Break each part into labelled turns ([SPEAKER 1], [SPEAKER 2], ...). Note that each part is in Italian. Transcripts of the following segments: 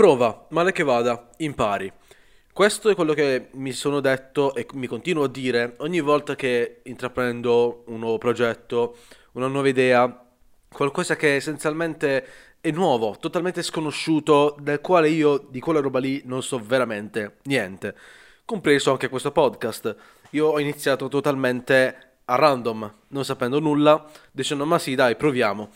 [SPEAKER 1] Prova, male che vada, impari. Questo è quello che mi sono detto e mi continuo a dire ogni volta che intraprendo un nuovo progetto, una nuova idea, qualcosa che essenzialmente è nuovo, totalmente sconosciuto, del quale io di quella roba lì non so veramente niente. Compreso anche questo podcast. Io ho iniziato totalmente a random, non sapendo nulla, dicendo ma sì dai proviamo.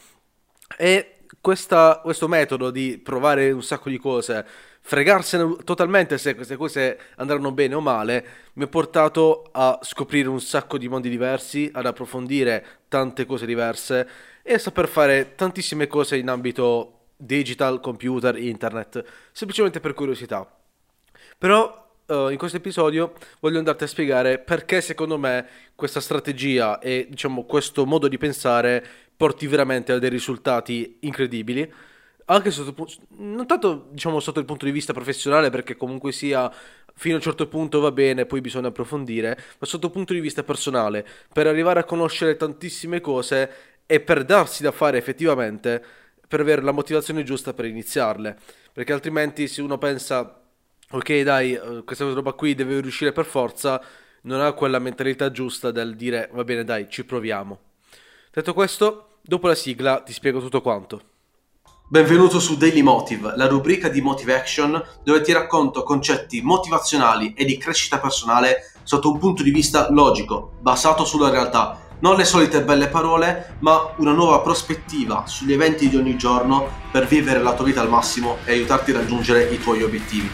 [SPEAKER 1] E questa, questo metodo di provare un sacco di cose, fregarsene totalmente se queste cose andranno bene o male, mi ha portato a scoprire un sacco di mondi diversi, ad approfondire tante cose diverse e a saper fare tantissime cose in ambito digital, computer, internet, semplicemente per curiosità. Però Uh, in questo episodio voglio andarti a spiegare perché secondo me questa strategia e diciamo questo modo di pensare porti veramente a dei risultati incredibili. Anche sotto, non tanto diciamo sotto il punto di vista professionale, perché comunque sia fino a un certo punto va bene, poi bisogna approfondire, ma sotto il punto di vista personale, per arrivare a conoscere tantissime cose e per darsi da fare effettivamente, per avere la motivazione giusta per iniziarle. Perché altrimenti se uno pensa, ok dai, eh, questa roba qui deve riuscire per forza, non ha quella mentalità giusta del dire va bene dai, ci proviamo. Detto questo, dopo la sigla ti spiego tutto quanto.
[SPEAKER 2] Benvenuto su Daily Motive, la rubrica di Motive Action dove ti racconto concetti motivazionali e di crescita personale sotto un punto di vista logico, basato sulla realtà. Non le solite belle parole, ma una nuova prospettiva sugli eventi di ogni giorno per vivere la tua vita al massimo e aiutarti a raggiungere i tuoi obiettivi.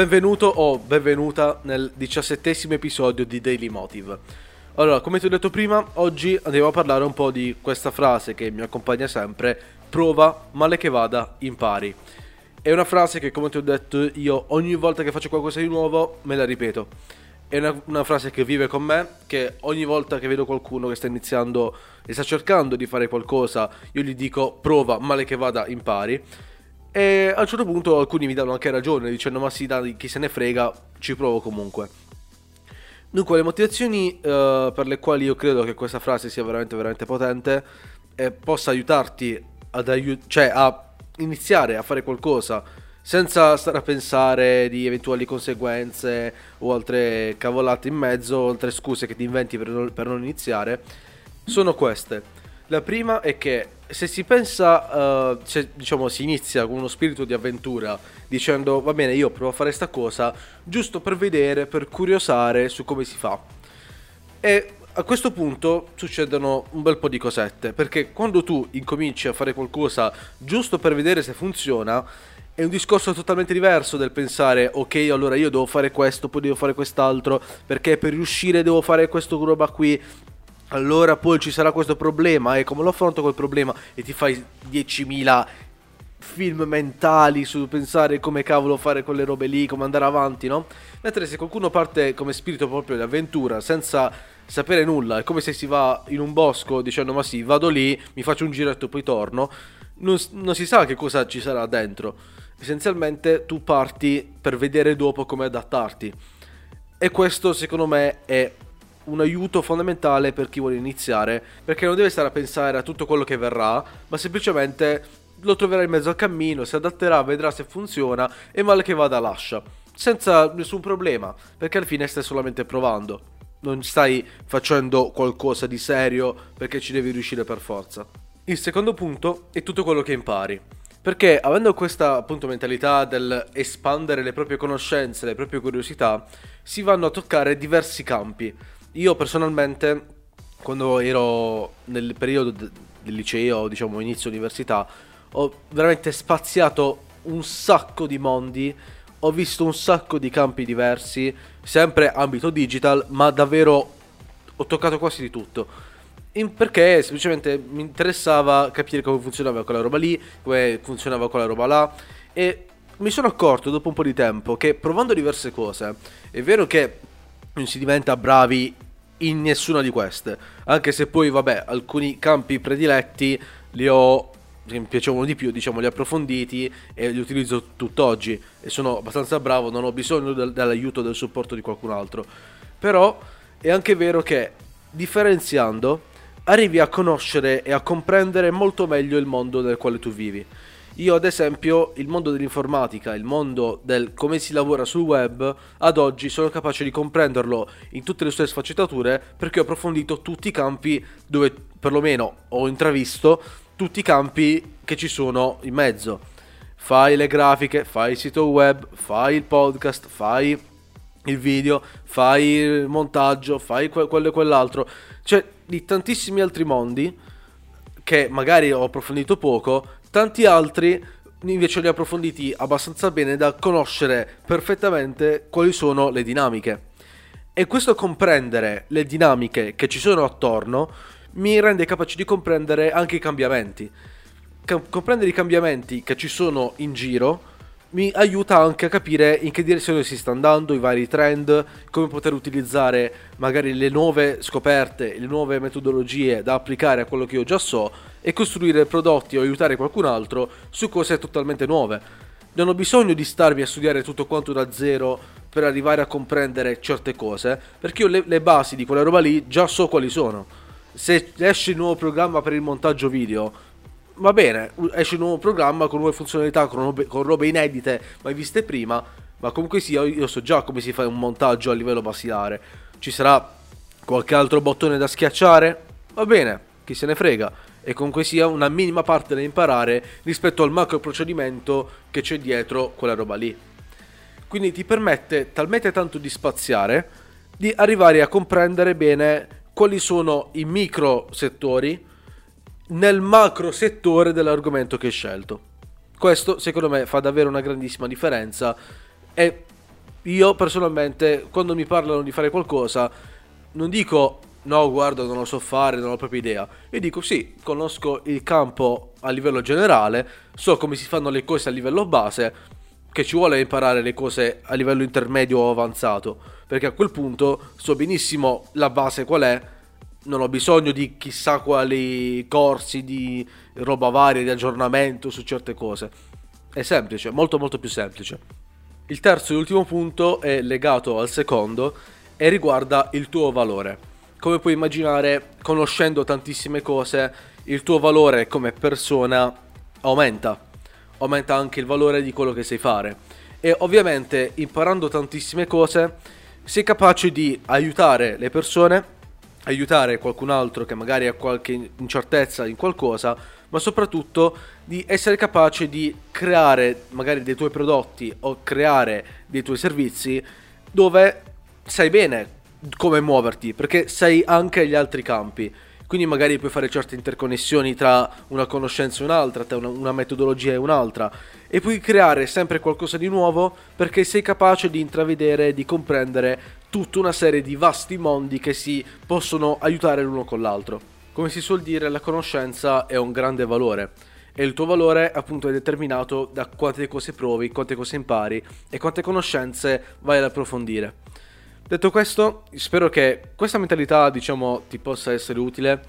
[SPEAKER 1] Benvenuto o benvenuta nel diciassettesimo episodio di Daily Motive. Allora, come ti ho detto prima, oggi andiamo a parlare un po' di questa frase che mi accompagna sempre, prova, male che vada, impari. È una frase che, come ti ho detto, io ogni volta che faccio qualcosa di nuovo me la ripeto. È una, una frase che vive con me, che ogni volta che vedo qualcuno che sta iniziando e sta cercando di fare qualcosa, io gli dico prova, male che vada, impari e a un certo punto alcuni mi danno anche ragione, dicendo ma sì, dai, chi se ne frega, ci provo comunque. Dunque, le motivazioni uh, per le quali io credo che questa frase sia veramente, veramente potente e possa aiutarti ad aiut- cioè a iniziare a fare qualcosa senza stare a pensare di eventuali conseguenze o altre cavolate in mezzo, altre scuse che ti inventi per non, per non iniziare, sono queste. La prima è che se si pensa, uh, se diciamo si inizia con uno spirito di avventura dicendo va bene io provo a fare questa cosa giusto per vedere, per curiosare su come si fa. E a questo punto succedono un bel po' di cosette, perché quando tu incominci a fare qualcosa giusto per vedere se funziona, è un discorso totalmente diverso del pensare ok allora io devo fare questo, poi devo fare quest'altro, perché per riuscire devo fare questo roba qui, allora poi ci sarà questo problema e come lo affronto quel problema e ti fai 10.000 film mentali su pensare come cavolo fare quelle robe lì, come andare avanti, no? Mentre se qualcuno parte come spirito proprio di avventura senza sapere nulla, è come se si va in un bosco dicendo ma sì, vado lì, mi faccio un giretto e poi torno, non, non si sa che cosa ci sarà dentro. Essenzialmente tu parti per vedere dopo come adattarti. E questo secondo me è un aiuto fondamentale per chi vuole iniziare, perché non deve stare a pensare a tutto quello che verrà, ma semplicemente lo troverà in mezzo al cammino, si adatterà, vedrà se funziona e male che vada lascia, senza nessun problema, perché alla fine stai solamente provando. Non stai facendo qualcosa di serio perché ci devi riuscire per forza. Il secondo punto è tutto quello che impari. Perché avendo questa appunto mentalità del espandere le proprie conoscenze, le proprie curiosità, si vanno a toccare diversi campi. Io personalmente, quando ero nel periodo de- del liceo, diciamo inizio università, ho veramente spaziato un sacco di mondi, ho visto un sacco di campi diversi, sempre ambito digital, ma davvero ho toccato quasi di tutto. In perché semplicemente mi interessava capire come funzionava quella roba lì, come funzionava quella roba là e mi sono accorto dopo un po' di tempo che provando diverse cose, è vero che non si diventa bravi in nessuna di queste. Anche se poi, vabbè, alcuni campi prediletti li ho che mi piacevano di più, diciamo, li ho approfonditi e li utilizzo tutt'oggi e sono abbastanza bravo, non ho bisogno del, dell'aiuto, del supporto di qualcun altro. Però è anche vero che differenziando, arrivi a conoscere e a comprendere molto meglio il mondo nel quale tu vivi. Io ad esempio il mondo dell'informatica, il mondo del come si lavora sul web, ad oggi sono capace di comprenderlo in tutte le sue sfaccettature perché ho approfondito tutti i campi dove perlomeno ho intravisto tutti i campi che ci sono in mezzo. Fai le grafiche, fai il sito web, fai il podcast, fai il video, fai il montaggio, fai quello e quell'altro. Cioè, di tantissimi altri mondi che magari ho approfondito poco, tanti altri invece li ho approfonditi abbastanza bene da conoscere perfettamente quali sono le dinamiche. E questo comprendere le dinamiche che ci sono attorno mi rende capace di comprendere anche i cambiamenti. comprendere i cambiamenti che ci sono in giro mi aiuta anche a capire in che direzione si sta andando, i vari trend, come poter utilizzare magari le nuove scoperte, le nuove metodologie da applicare a quello che io già so e costruire prodotti o aiutare qualcun altro su cose totalmente nuove. Non ho bisogno di starmi a studiare tutto quanto da zero per arrivare a comprendere certe cose, perché io le, le basi di quella roba lì già so quali sono. Se esce il nuovo programma per il montaggio video, va bene, esce un nuovo programma con nuove funzionalità, con robe, con robe inedite mai viste prima, ma comunque sia io, io so già come si fa un montaggio a livello basilare. Ci sarà qualche altro bottone da schiacciare? Va bene, chi se ne frega. E comunque sia una minima parte da imparare rispetto al macro procedimento che c'è dietro quella roba lì. Quindi ti permette talmente tanto di spaziare di arrivare a comprendere bene quali sono i micro settori nel macro settore dell'argomento che hai scelto. Questo secondo me fa davvero una grandissima differenza e io personalmente quando mi parlano di fare qualcosa non dico no guarda non lo so fare, non ho proprio idea, io dico sì, conosco il campo a livello generale, so come si fanno le cose a livello base, che ci vuole imparare le cose a livello intermedio o avanzato, perché a quel punto so benissimo la base qual è, non ho bisogno di chissà quali corsi di roba varia, di aggiornamento su certe cose. È semplice, molto molto più semplice. Il terzo e ultimo punto è legato al secondo e riguarda il tuo valore. Come puoi immaginare, conoscendo tantissime cose, il tuo valore come persona aumenta. Aumenta anche il valore di quello che sai fare. E ovviamente imparando tantissime cose sei capace di aiutare le persone aiutare qualcun altro che magari ha qualche incertezza in qualcosa, ma soprattutto di essere capace di creare magari dei tuoi prodotti o creare dei tuoi servizi dove sai bene come muoverti, perché sai anche agli altri campi. Quindi magari puoi fare certe interconnessioni tra una conoscenza e un'altra, tra una, una metodologia e un'altra, e puoi creare sempre qualcosa di nuovo perché sei capace di intravedere, di comprendere tutta una serie di vasti mondi che si possono aiutare l'uno con l'altro. Come si suol dire, la conoscenza è un grande valore e il tuo valore appunto è determinato da quante cose provi, quante cose impari e quante conoscenze vai ad approfondire. Detto questo, spero che questa mentalità, diciamo, ti possa essere utile.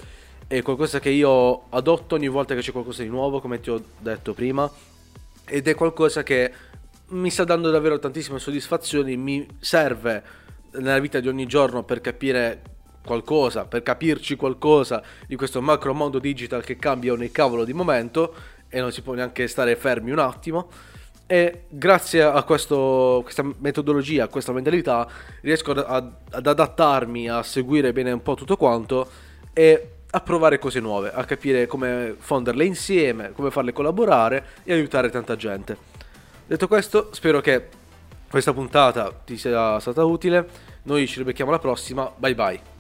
[SPEAKER 1] È qualcosa che io adotto ogni volta che c'è qualcosa di nuovo, come ti ho detto prima. Ed è qualcosa che mi sta dando davvero tantissime soddisfazioni, mi serve nella vita di ogni giorno per capire qualcosa, per capirci qualcosa di questo macro mondo digital che cambia ogni cavolo di momento e non si può neanche stare fermi un attimo. E grazie a questo, questa metodologia, a questa mentalità, riesco ad, ad adattarmi, a seguire bene un po' tutto quanto e a provare cose nuove, a capire come fonderle insieme, come farle collaborare e aiutare tanta gente. Detto questo, spero che questa puntata ti sia stata utile. Noi ci ribecchiamo alla prossima. Bye bye.